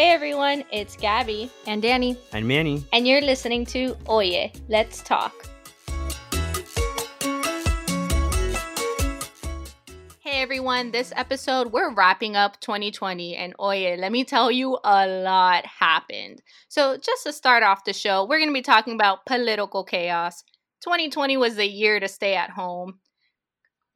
Hey everyone, it's Gabby and Danny and Manny, and you're listening to Oye, Let's Talk. Hey everyone, this episode we're wrapping up 2020 and Oye, let me tell you a lot happened. So, just to start off the show, we're going to be talking about political chaos. 2020 was the year to stay at home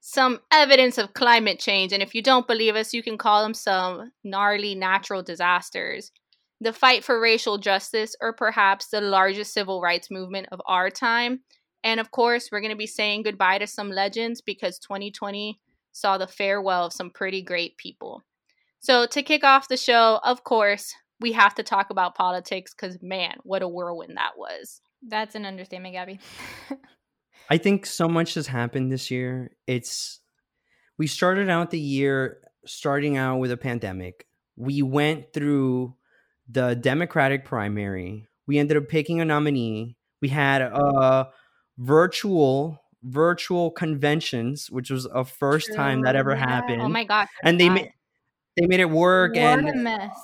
some evidence of climate change. And if you don't believe us, you can call them some gnarly natural disasters. The fight for racial justice, or perhaps the largest civil rights movement of our time. And of course, we're going to be saying goodbye to some legends because 2020 saw the farewell of some pretty great people. So, to kick off the show, of course, we have to talk about politics because, man, what a whirlwind that was. That's an understatement, Gabby. I think so much has happened this year. It's we started out the year starting out with a pandemic. We went through the Democratic primary. We ended up picking a nominee. We had a virtual virtual conventions, which was a first True. time that ever yeah. Oh happened. Oh my god! And they made they made it work. What and a mess.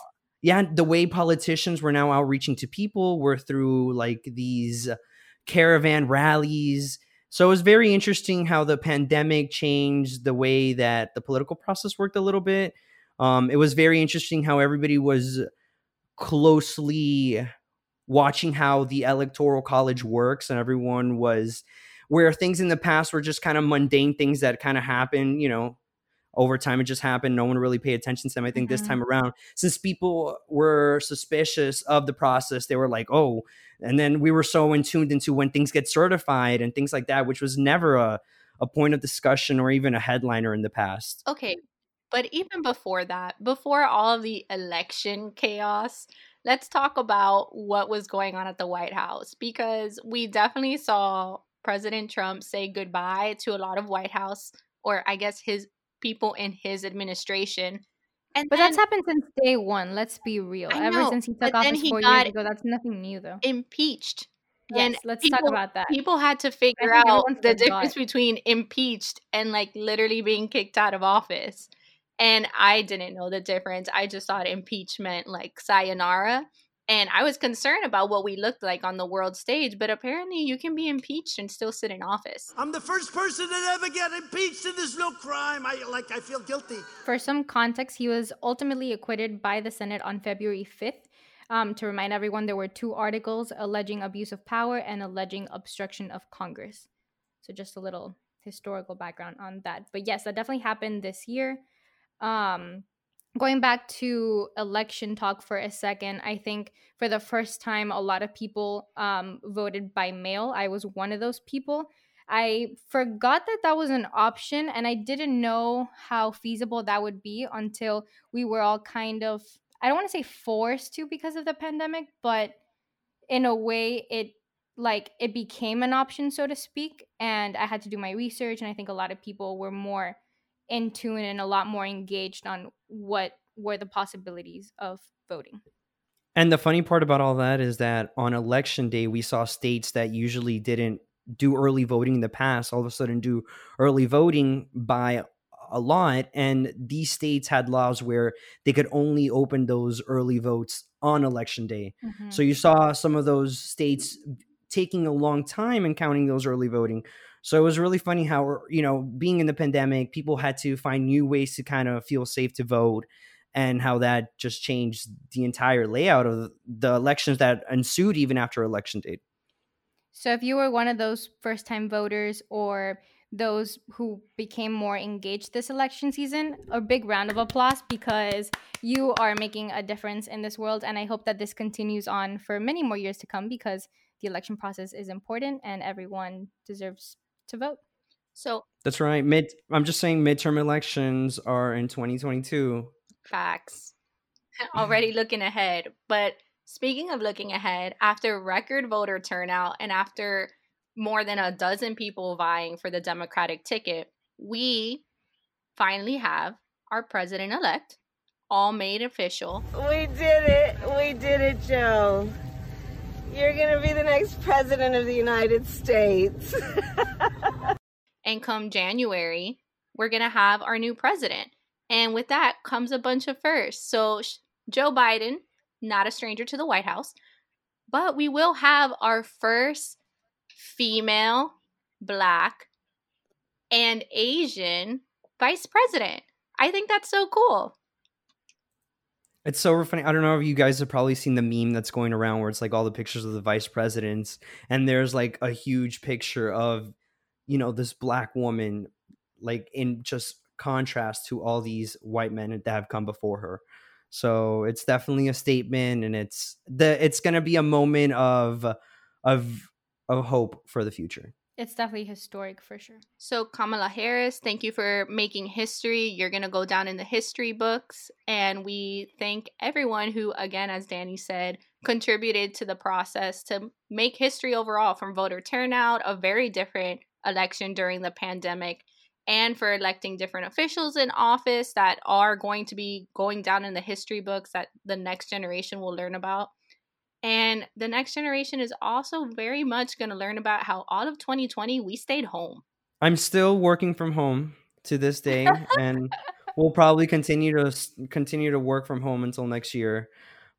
Yeah, the way politicians were now outreaching to people were through like these caravan rallies so it was very interesting how the pandemic changed the way that the political process worked a little bit. Um, it was very interesting how everybody was closely watching how the electoral college works, and everyone was where things in the past were just kind of mundane things that kind of happen, you know, over time it just happened no one really paid attention to them i think mm-hmm. this time around since people were suspicious of the process they were like oh and then we were so in tuned into when things get certified and things like that which was never a, a point of discussion or even a headliner in the past okay but even before that before all of the election chaos let's talk about what was going on at the white house because we definitely saw president trump say goodbye to a lot of white house or i guess his people in his administration. And but then, that's happened since day one. Let's be real. Know, Ever since he took office four years ago, that's nothing new, though. Impeached. Yes, and let's people, talk about that. People had to figure out the difference between impeached and like literally being kicked out of office. And I didn't know the difference. I just thought impeachment like sayonara and I was concerned about what we looked like on the world stage, but apparently you can be impeached and still sit in office. I'm the first person to ever get impeached, and there's no crime. I like I feel guilty. For some context, he was ultimately acquitted by the Senate on February 5th. Um, to remind everyone, there were two articles alleging abuse of power and alleging obstruction of Congress. So just a little historical background on that. But yes, that definitely happened this year. Um, going back to election talk for a second, I think for the first time, a lot of people um, voted by mail. I was one of those people. I forgot that that was an option, and I didn't know how feasible that would be until we were all kind of, I don't want to say forced to because of the pandemic, but in a way, it like it became an option, so to speak. And I had to do my research, and I think a lot of people were more in tune and a lot more engaged on what were the possibilities of voting. And the funny part about all that is that on election day, we saw states that usually didn't do early voting in the past all of a sudden do early voting by a lot. And these states had laws where they could only open those early votes on election day. Mm-hmm. So you saw some of those states taking a long time in counting those early voting. So it was really funny how, you know, being in the pandemic, people had to find new ways to kind of feel safe to vote and how that just changed the entire layout of the elections that ensued even after election date. So if you were one of those first time voters or those who became more engaged this election season, a big round of applause because you are making a difference in this world. And I hope that this continues on for many more years to come because the election process is important and everyone deserves to vote. So that's right. Mid, I'm just saying, midterm elections are in 2022. Facts. Already looking ahead, but speaking of looking ahead, after record voter turnout and after more than a dozen people vying for the Democratic ticket, we finally have our president elect all made official. We did it. We did it, Joe. You're going to be the next president of the United States. and come January, we're going to have our new president. And with that comes a bunch of firsts. So Joe Biden not a stranger to the White House. But we will have our first female, black, and Asian vice president. I think that's so cool. It's so funny. I don't know if you guys have probably seen the meme that's going around where it's like all the pictures of the vice presidents, and there's like a huge picture of, you know, this black woman, like in just contrast to all these white men that have come before her. So it's definitely a statement, and it's the it's gonna be a moment of of of hope for the future. It's definitely historic for sure. So, Kamala Harris, thank you for making history. You're going to go down in the history books. And we thank everyone who, again, as Danny said, contributed to the process to make history overall from voter turnout, a very different election during the pandemic, and for electing different officials in office that are going to be going down in the history books that the next generation will learn about. And the next generation is also very much going to learn about how all of 2020 we stayed home. I'm still working from home to this day, and we'll probably continue to continue to work from home until next year.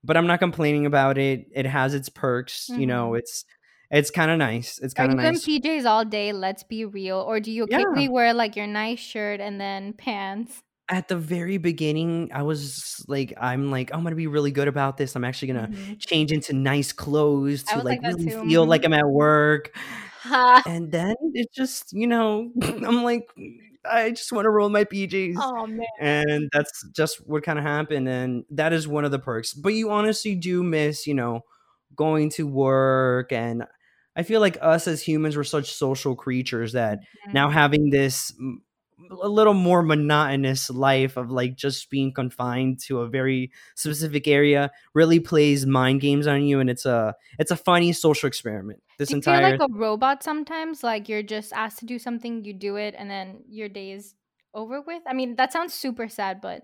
But I'm not complaining about it. It has its perks. Mm-hmm. You know, mm-hmm. it's it's kind of nice. It's kind of nice. in PJs all day? Let's be real. Or do you occasionally yeah. wear like your nice shirt and then pants? At the very beginning, I was like, I'm like, I'm gonna be really good about this. I'm actually gonna mm-hmm. change into nice clothes to like, like really too. feel like mm-hmm. I'm at work. and then it just, you know, I'm like, I just want to roll my PJs. Oh man. And that's just what kind of happened. And that is one of the perks. But you honestly do miss, you know, going to work and I feel like us as humans we're such social creatures that mm-hmm. now having this a little more monotonous life of like just being confined to a very specific area really plays mind games on you and it's a it's a funny social experiment. This do you entire feel like a robot sometimes? Like you're just asked to do something you do it and then your day is over with? I mean that sounds super sad but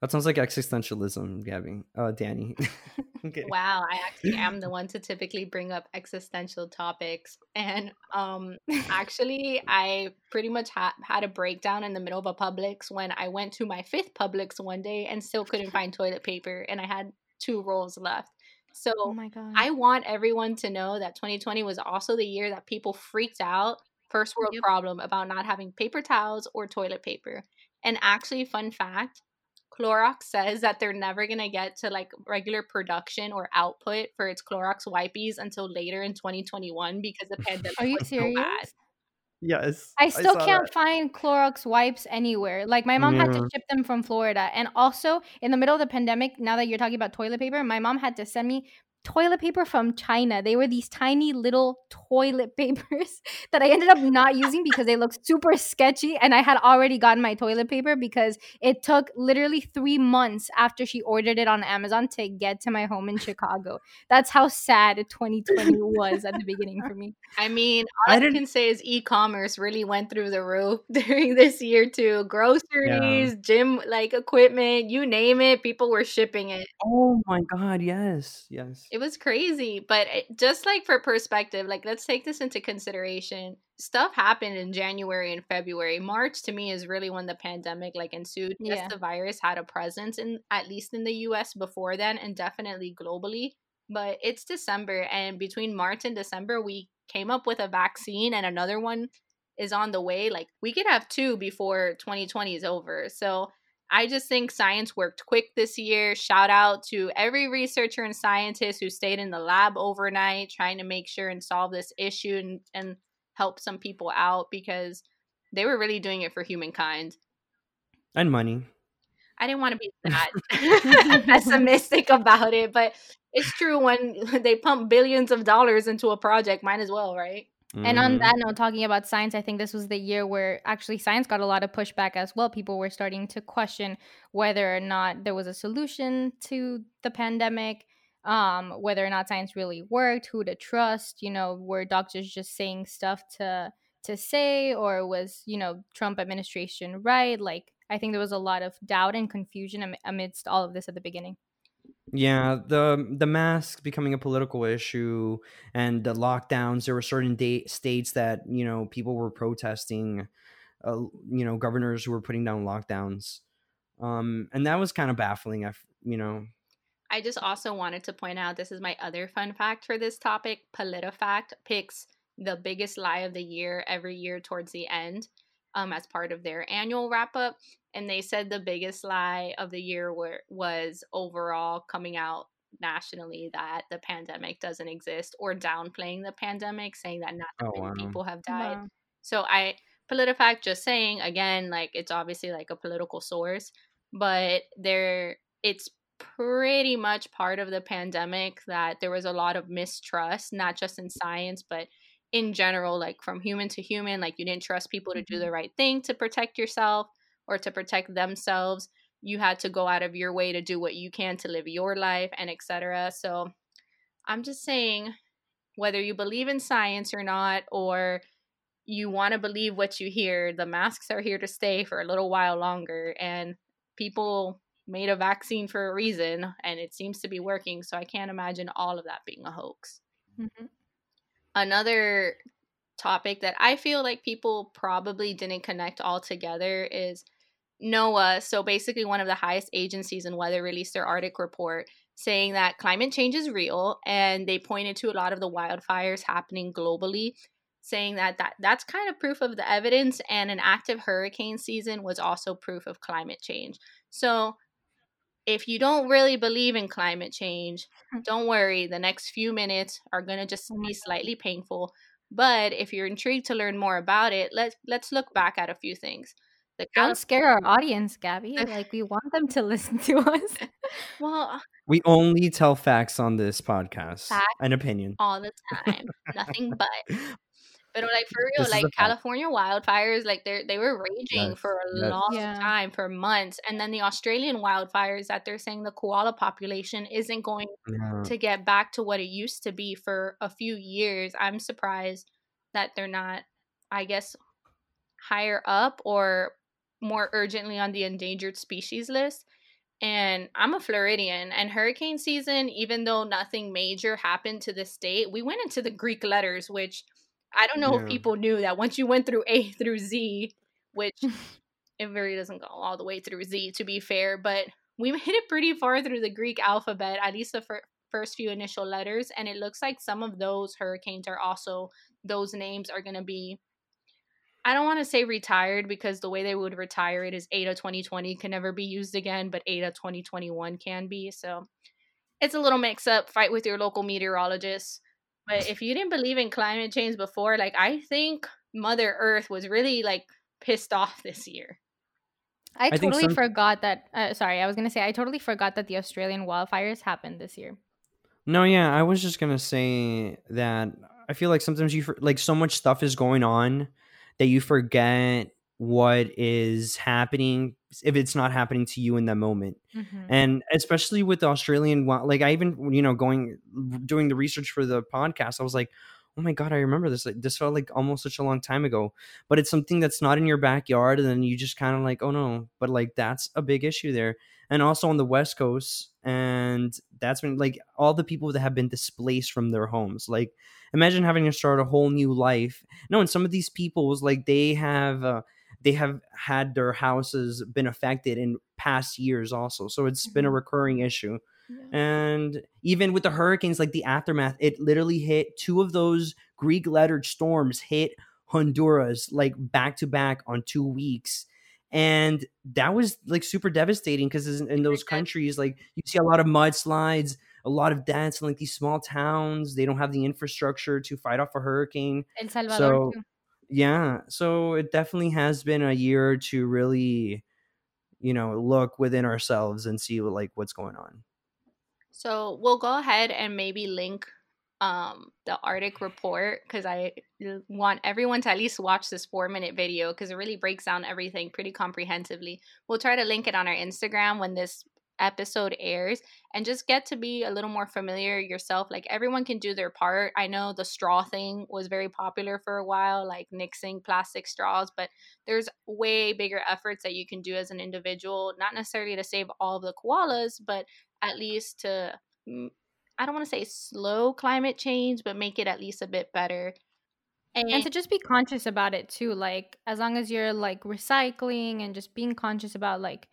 that sounds like existentialism, Gabby. Uh, Danny. okay. Wow, I actually am the one to typically bring up existential topics, and um, actually, I pretty much ha- had a breakdown in the middle of a Publix when I went to my fifth Publix one day and still couldn't find toilet paper, and I had two rolls left. So oh my God. I want everyone to know that 2020 was also the year that people freaked out, first world yep. problem, about not having paper towels or toilet paper. And actually, fun fact Clorox says that they're never going to get to like regular production or output for its Clorox wipes until later in 2021 because the pandemic Are you serious? so bad. Yes. I still I can't that. find Clorox wipes anywhere. Like my mom yeah. had to ship them from Florida. And also in the middle of the pandemic, now that you're talking about toilet paper, my mom had to send me toilet paper from China. They were these tiny little toilet papers that I ended up not using because they looked super sketchy. And I had already gotten my toilet paper because it took literally three months after she ordered it on Amazon to get to my home in Chicago. That's how sad 2020 was at the beginning for me. I mean, all I, I can say is e commerce really went through the roof during this year, too. Groceries, yeah. gym like equipment, you name it, people were shipping it. Oh my God. Yes. Yes. It was crazy, but it, just like for perspective, like let's take this into consideration. Stuff happened in January and February. March to me is really when the pandemic like ensued. Yeah. Yes, the virus had a presence in at least in the US before then and definitely globally. But it's December and between March and December we came up with a vaccine and another one is on the way. Like we could have two before 2020 is over. So I just think science worked quick this year. Shout out to every researcher and scientist who stayed in the lab overnight trying to make sure and solve this issue and, and help some people out because they were really doing it for humankind. And money. I didn't want to be that pessimistic about it, but it's true when they pump billions of dollars into a project, might as well, right? Mm-hmm. And on that note, talking about science, I think this was the year where actually science got a lot of pushback as well. People were starting to question whether or not there was a solution to the pandemic, um, whether or not science really worked, who to trust. You know, were doctors just saying stuff to to say, or was you know Trump administration right? Like, I think there was a lot of doubt and confusion am- amidst all of this at the beginning. Yeah, the the mask becoming a political issue and the lockdowns. There were certain states that you know people were protesting. Uh, you know, governors who were putting down lockdowns, um, and that was kind of baffling. I, you know, I just also wanted to point out this is my other fun fact for this topic. PolitiFact picks the biggest lie of the year every year towards the end um, as part of their annual wrap up. And they said the biggest lie of the year were, was overall coming out nationally that the pandemic doesn't exist or downplaying the pandemic, saying that not that Oh, many wow. people have died. Wow. So I PolitiFact just saying again, like it's obviously like a political source, but there it's pretty much part of the pandemic that there was a lot of mistrust, not just in science, but in general, like from human to human, like you didn't trust people to do the right thing to protect yourself or to protect themselves. You had to go out of your way to do what you can to live your life and etc. So I'm just saying whether you believe in science or not or you want to believe what you hear, the masks are here to stay for a little while longer and people made a vaccine for a reason and it seems to be working, so I can't imagine all of that being a hoax Mhm. Another topic that I feel like people probably didn't connect all together is NOAA. So basically, one of the highest agencies in weather released their Arctic report saying that climate change is real, and they pointed to a lot of the wildfires happening globally, saying that, that that's kind of proof of the evidence, and an active hurricane season was also proof of climate change. So if you don't really believe in climate change, hmm. don't worry. The next few minutes are going to just be mm-hmm. slightly painful. But if you're intrigued to learn more about it, let's let's look back at a few things. The Don't Calif- scare our audience, Gabby. Like we want them to listen to us. well, We only tell facts on this podcast. Facts. An opinion. all the time, nothing but. But like for real, This like a fact. California wildfires, like they they were raging Yes, for a yes. long Yeah. time, for months, and then the Australian wildfires that they're saying the koala population isn't going Yeah. to get back to what it used to be for a few years. I'm surprised that they're not, I guess, higher up or more urgently on the endangered species list. And I'm a Floridian, and hurricane season, even though nothing major happened to the state, we went into the Greek letters, which I don't know Yeah. if people knew that once you went through A through Z, which it really doesn't go all the way through Z to be fair, but we hit it pretty far through the Greek alphabet, at least the fir- first few initial letters, and it looks like some of those hurricanes are also those names are going to be I don't want to say retired because the way they would retire it is Eta 2020 can never be used again, but Eta 2021 can be. So it's a little mix up. Fight with your local meteorologist. But if you didn't believe in climate change before, like I think Mother Earth was really like pissed off this year. I think totally some- forgot that. Uh, sorry, I was gonna say I totally forgot that the Australian wildfires happened this year. No, yeah, I was just gonna say that I feel like sometimes you like so much stuff is going on that you forget what is happening if it's not happening to you in that moment. Mhm. and especially with the australian like i even you know going doing the research for the podcast i was like oh my god i remember this like, this felt like almost such a long time ago but it's something that's not in your backyard and then you just kind of like oh no but like that's a big issue there and also on the west coast and that's been like all the people that have been displaced from their homes like imagine having to start a whole new life no and some of these people was like they have uh, they have had their houses been affected in past years also so it's been a Mhm. recurring issue Yeah. and even with the hurricanes like the aftermath it literally hit two of those greek lettered storms hit honduras like back to back on two weeks and that was like super devastating because in, in those countries like you see a lot of mudslides a lot of deaths in like these small towns they don't have the infrastructure to fight off a hurricane El Salvador so too. Yeah so it definitely has been a year to really you know look within ourselves and see what, like what's going on So we'll go ahead and maybe link um the Arctic report because I uh, want everyone to at least watch this four minute video because it really breaks down everything pretty comprehensively. We'll try to link it on our Instagram when this episode airs and just get to be a little more familiar yourself. Like everyone can do their part. I know the straw thing was very popular for a while, like nixing plastic straws, but there's way bigger efforts that you can do as an individual, not necessarily to save all of the koalas, but at least to mm, I don't want to say slow climate change, but make it at least a bit better. And, and to just be conscious about it too like as long as you're like recycling and just being conscious about like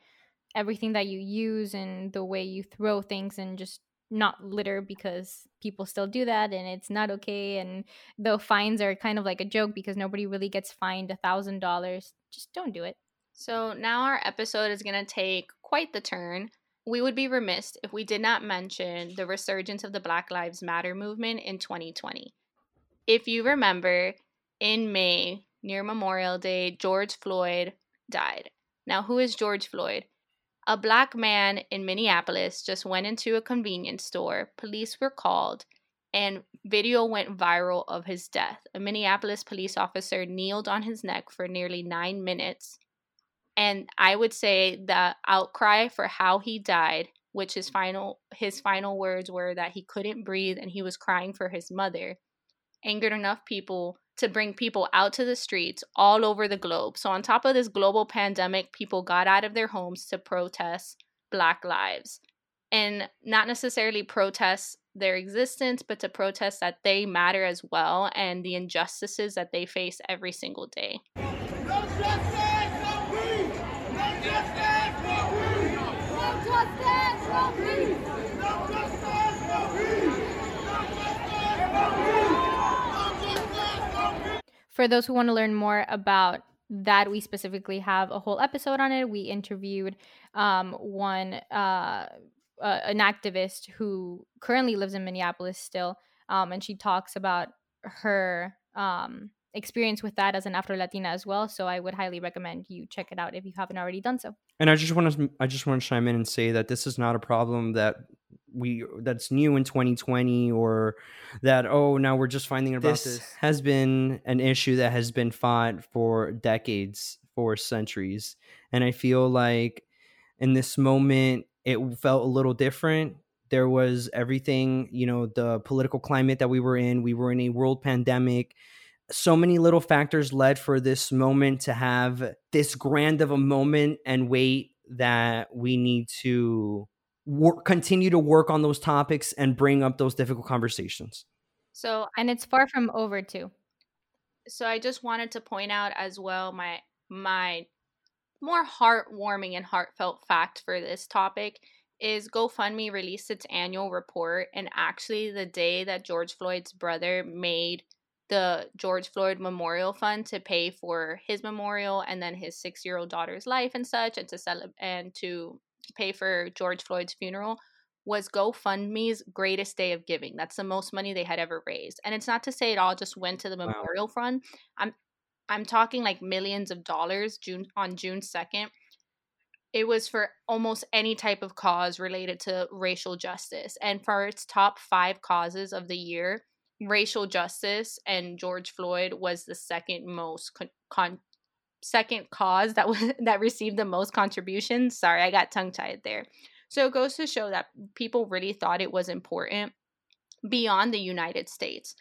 everything that you use and the way you throw things and just not litter because people still do that and it's not okay and the fines are kind of like a joke because nobody really gets fined a thousand dollars just don't do it So now our episode is going to take quite the turn. We would be remiss if we did not mention the resurgence of the Black Lives Matter movement in 2020. If you remember, in May, near Memorial Day, George Floyd died. Now, who is George Floyd? A black man in Minneapolis just went into a convenience store. Police were called, and video went viral of his death. A Minneapolis police officer kneeled on his neck for nearly nine minutes. And I would say the outcry for how he died, which his final his final words were that he couldn't breathe and he was crying for his mother, angered enough people to bring people out to the streets all over the globe. So, on top of this global pandemic, people got out of their homes to protest Black lives and not necessarily protest their existence, but to protest that they matter as well and the injustices that they face every single day. No justice, no peace! No justice, no peace! No justice, no peace! No justice, no peace! No justice, no peace! No justice, no peace! For those who want to learn more about that, we specifically have a whole episode on it. We interviewed um, one, uh, uh, an activist who currently lives in Minneapolis still, um, and she talks about her um, experience with that as an Afro Latina as well. So I would highly recommend you check it out if you haven't already done so. And I just want to I just want to chime in and say that this is not a problem that we that's new in 2020 or that oh now we're just finding about this, this has been an issue that has been fought for decades for centuries. And I feel like in this moment it felt a little different. There was everything you know the political climate that we were in we were in a world pandemic. So many little factors led for this moment to have this grand of a moment and weight that we need to continue to work on those topics and bring up those difficult conversations. So, And it's far from over too. so I just wanted to point out as well my my more heartwarming and heartfelt fact for this topic is GoFundMe released its annual report and actually the day that George Floyd's brother made the George Floyd Memorial Fund to pay for his memorial and then his 6-year-old daughter's life and such and to cele- and to pay for George Floyd's funeral was GoFundMe's greatest day of giving. That's the most money they had ever raised. And it's not to say it all just went to the Wow. memorial fund. I'm I'm talking like millions of dollars June on June 2nd. It was for almost any type of cause related to racial justice. And for its top 5 causes of the year, racial justice and George Floyd was the second most con, con second cause that was that received the most contributions. Sorry, I got tongue tied there. So it goes to show that people really thought it was important beyond the United States.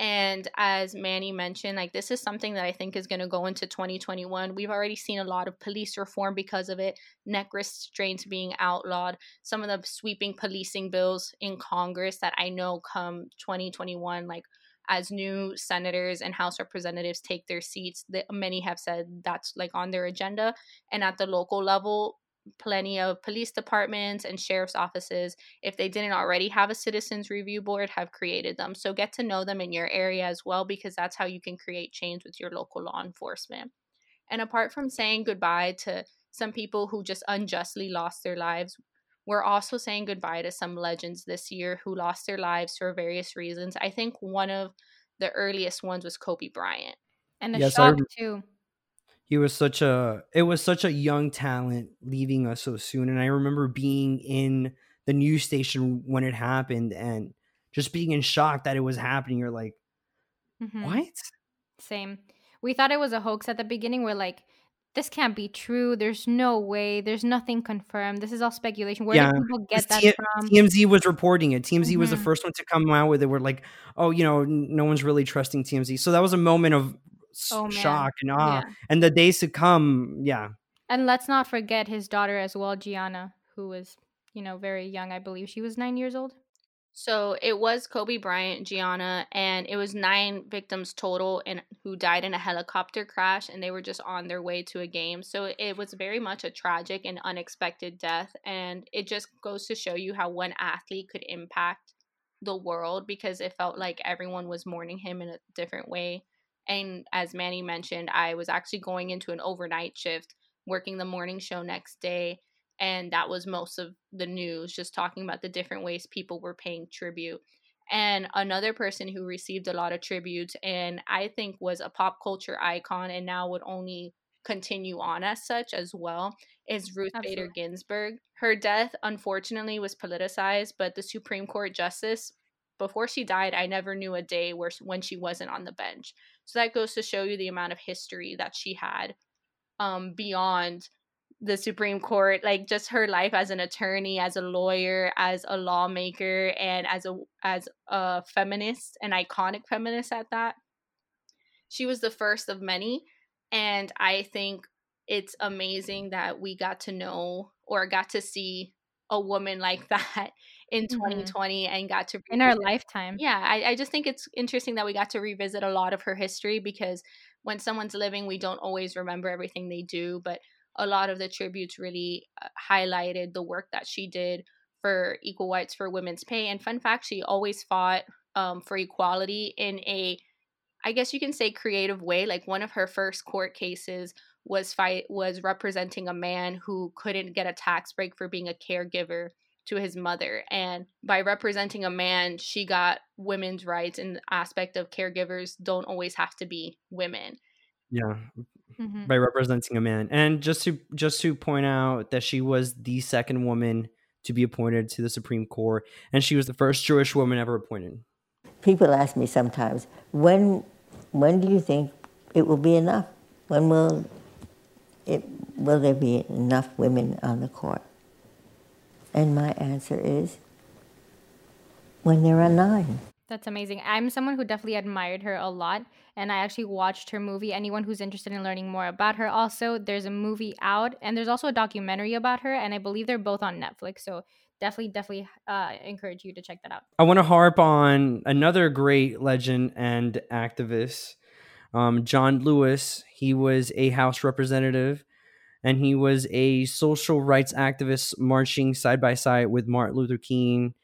And as Manny mentioned, like this is something that I think is going to go into 2021. We've already seen a lot of police reform because of it, neck restraints being outlawed, some of the sweeping policing bills in Congress that I know come 2021, like as new senators and House representatives take their seats, many have said that's like on their agenda. And at the local level, plenty of police departments and sheriff's offices, if they didn't already have a citizens review board, have created them. So get to know them in your area as well, because that's how you can create change with your local law enforcement. And apart from saying goodbye to some people who just unjustly lost their lives, we're also saying goodbye to some legends this year who lost their lives for various reasons. I think one of the earliest ones was Kobe Bryant. And a Yes, shock rem- too. He was such a it was such a young talent leaving us so soon and I remember being in the news station when it happened and just being in shock that it was happening. You're like, Mhm. "What?" Same. We thought it was a hoax at the beginning. We're like, this can't be true. There's no way. There's nothing confirmed. This is all speculation. Where Yeah, did people get that T- from? TMZ was reporting it. TMZ was the Mhm. first one to come out with it. We're like, "Oh, you know, no one's really trusting TMZ." So that was a moment of Oh, man. shock and awe. Yeah. And the days to come, yeah. And let's not forget his daughter as well, Gianna, who was, you know, very young. I believe she was nine years old. So it was Kobe Bryant, Gianna, and it was nine victims total. And who died in a helicopter crash and they were just on their way to a game. So it was very much a tragic and unexpected death. And it just goes to show you how one athlete could impact the world because it felt like everyone was mourning him in a different way. And as Manny mentioned, I was actually going into an overnight shift, working the morning show next day. And that was most of the news, just talking about the different ways people were paying tribute. And another person who received a lot of tributes and I think was a pop culture icon and now would only continue on as such as well is Ruth Absolutely. Bader Ginsburg. Her death, unfortunately, was politicized, but the Supreme Court justice, before she died, I never knew a day where when she wasn't on the bench. So that goes to show you the amount of history that she had um, beyond the Supreme Court, like just her life as an attorney, as a lawyer, as a lawmaker, and as a as a feminist, an iconic feminist at that. She was the first of many, and I think it's amazing that we got to know or got to see a woman like that in 2020 mm-hmm. and got to revisit. in our lifetime. Yeah, I, I just think it's interesting that we got to revisit a lot of her history because when someone's living, we don't always remember everything they do, but a lot of the tributes really uh, highlighted the work that she did for equal rights for women's pay. And fun fact, she always fought um, for equality in a, I guess you can say, creative way. Like one of her first court cases was fight was representing a man who couldn't get a tax break for being a caregiver to his mother and by representing a man she got women's rights in the aspect of caregivers don't always have to be women yeah mm-hmm. by representing a man and just to just to point out that she was the second woman to be appointed to the supreme court and she was the first jewish woman ever appointed people ask me sometimes when when do you think it will be enough when will it, will there be enough women on the court? And my answer is when there are nine. That's amazing. I'm someone who definitely admired her a lot, and I actually watched her movie. Anyone who's interested in learning more about her, also, there's a movie out, and there's also a documentary about her, and I believe they're both on Netflix. So definitely, definitely uh, encourage you to check that out. I want to harp on another great legend and activist um, John Lewis, he was a House representative and he was a social rights activist marching side by side with Martin Luther King.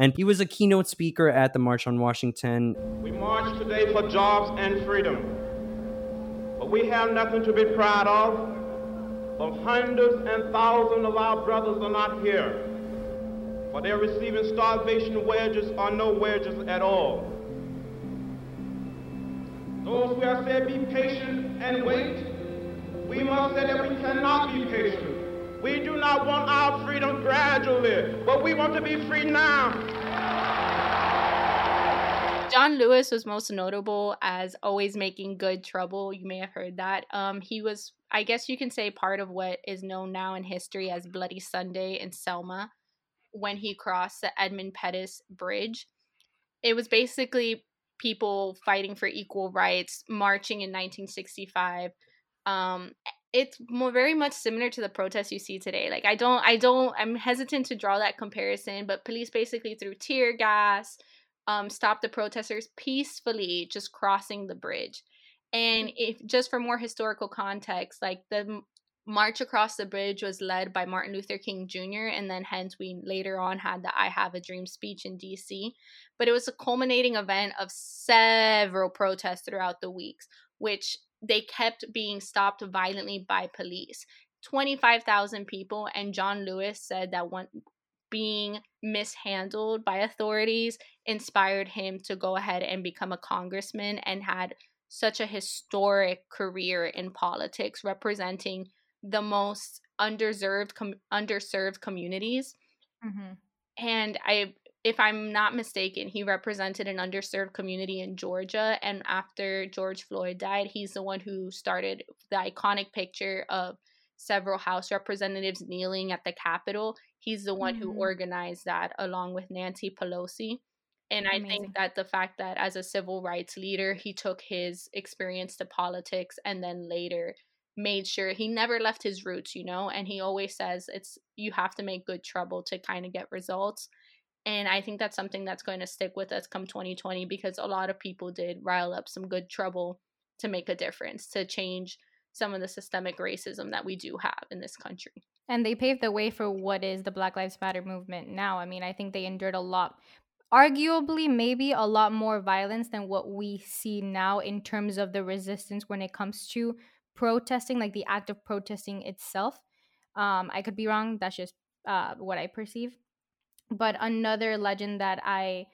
And he was a keynote speaker at the March on Washington. We march today for jobs and freedom. But we have nothing to be proud of. But hundreds and thousands of our brothers are not here. But they're receiving starvation wages or no wages at all. Those who have said be patient and wait, we must say that we cannot be patient. We do not want our freedom gradually, but we want to be free now. John Lewis was most notable as always making good trouble. You may have heard that. Um, he was, I guess you can say, part of what is known now in history as Bloody Sunday in Selma when he crossed the Edmund Pettus Bridge. It was basically people fighting for equal rights, marching in 1965. Um, it's more very much similar to the protests you see today. Like I don't, I don't, I'm hesitant to draw that comparison, but police basically threw tear gas, um, stopped the protesters peacefully, just crossing the bridge. And if just for more historical context, like the March Across the Bridge was led by Martin Luther King Jr., and then hence we later on had the I Have a Dream speech in DC. But it was a culminating event of several protests throughout the weeks, which they kept being stopped violently by police. 25,000 people, and John Lewis said that one being mishandled by authorities inspired him to go ahead and become a congressman and had such a historic career in politics representing the most underserved com- underserved communities. Mm-hmm. And I if I'm not mistaken, he represented an underserved community in Georgia. And after George Floyd died, he's the one who started the iconic picture of several House representatives kneeling at the Capitol. He's the one mm-hmm. who organized that along with Nancy Pelosi. And Amazing. I think that the fact that as a civil rights leader, he took his experience to politics and then later made sure he never left his roots, you know, and he always says it's you have to make good trouble to kind of get results. And I think that's something that's going to stick with us come 2020 because a lot of people did rile up some good trouble to make a difference, to change some of the systemic racism that we do have in this country. And they paved the way for what is the Black Lives Matter movement now. I mean, I think they endured a lot, arguably, maybe a lot more violence than what we see now in terms of the resistance when it comes to protesting, like the act of protesting itself. Um, I could be wrong. That's just uh, what I perceive. But another legend that I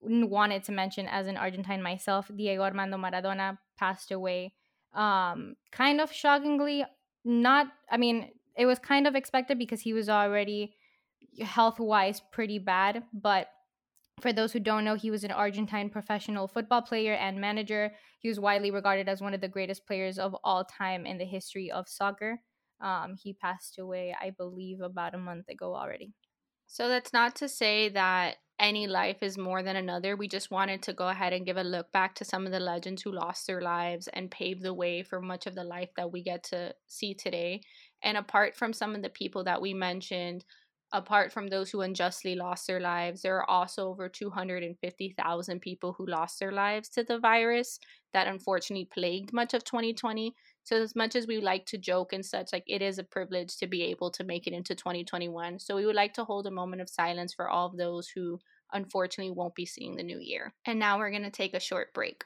wanted to mention as an Argentine myself, Diego Armando Maradona passed away. Um, kind of shockingly, not, I mean, it was kind of expected because he was already health wise pretty bad. But for those who don't know, he was an Argentine professional football player and manager. He was widely regarded as one of the greatest players of all time in the history of soccer. Um, he passed away, I believe, about a month ago already. So that's not to say that any life is more than another. We just wanted to go ahead and give a look back to some of the legends who lost their lives and paved the way for much of the life that we get to see today. And apart from some of the people that we mentioned, apart from those who unjustly lost their lives, there are also over 250,000 people who lost their lives to the virus that unfortunately plagued much of 2020. So, as much as we like to joke and such, like it is a privilege to be able to make it into 2021. So, we would like to hold a moment of silence for all of those who unfortunately won't be seeing the new year. And now we're going to take a short break.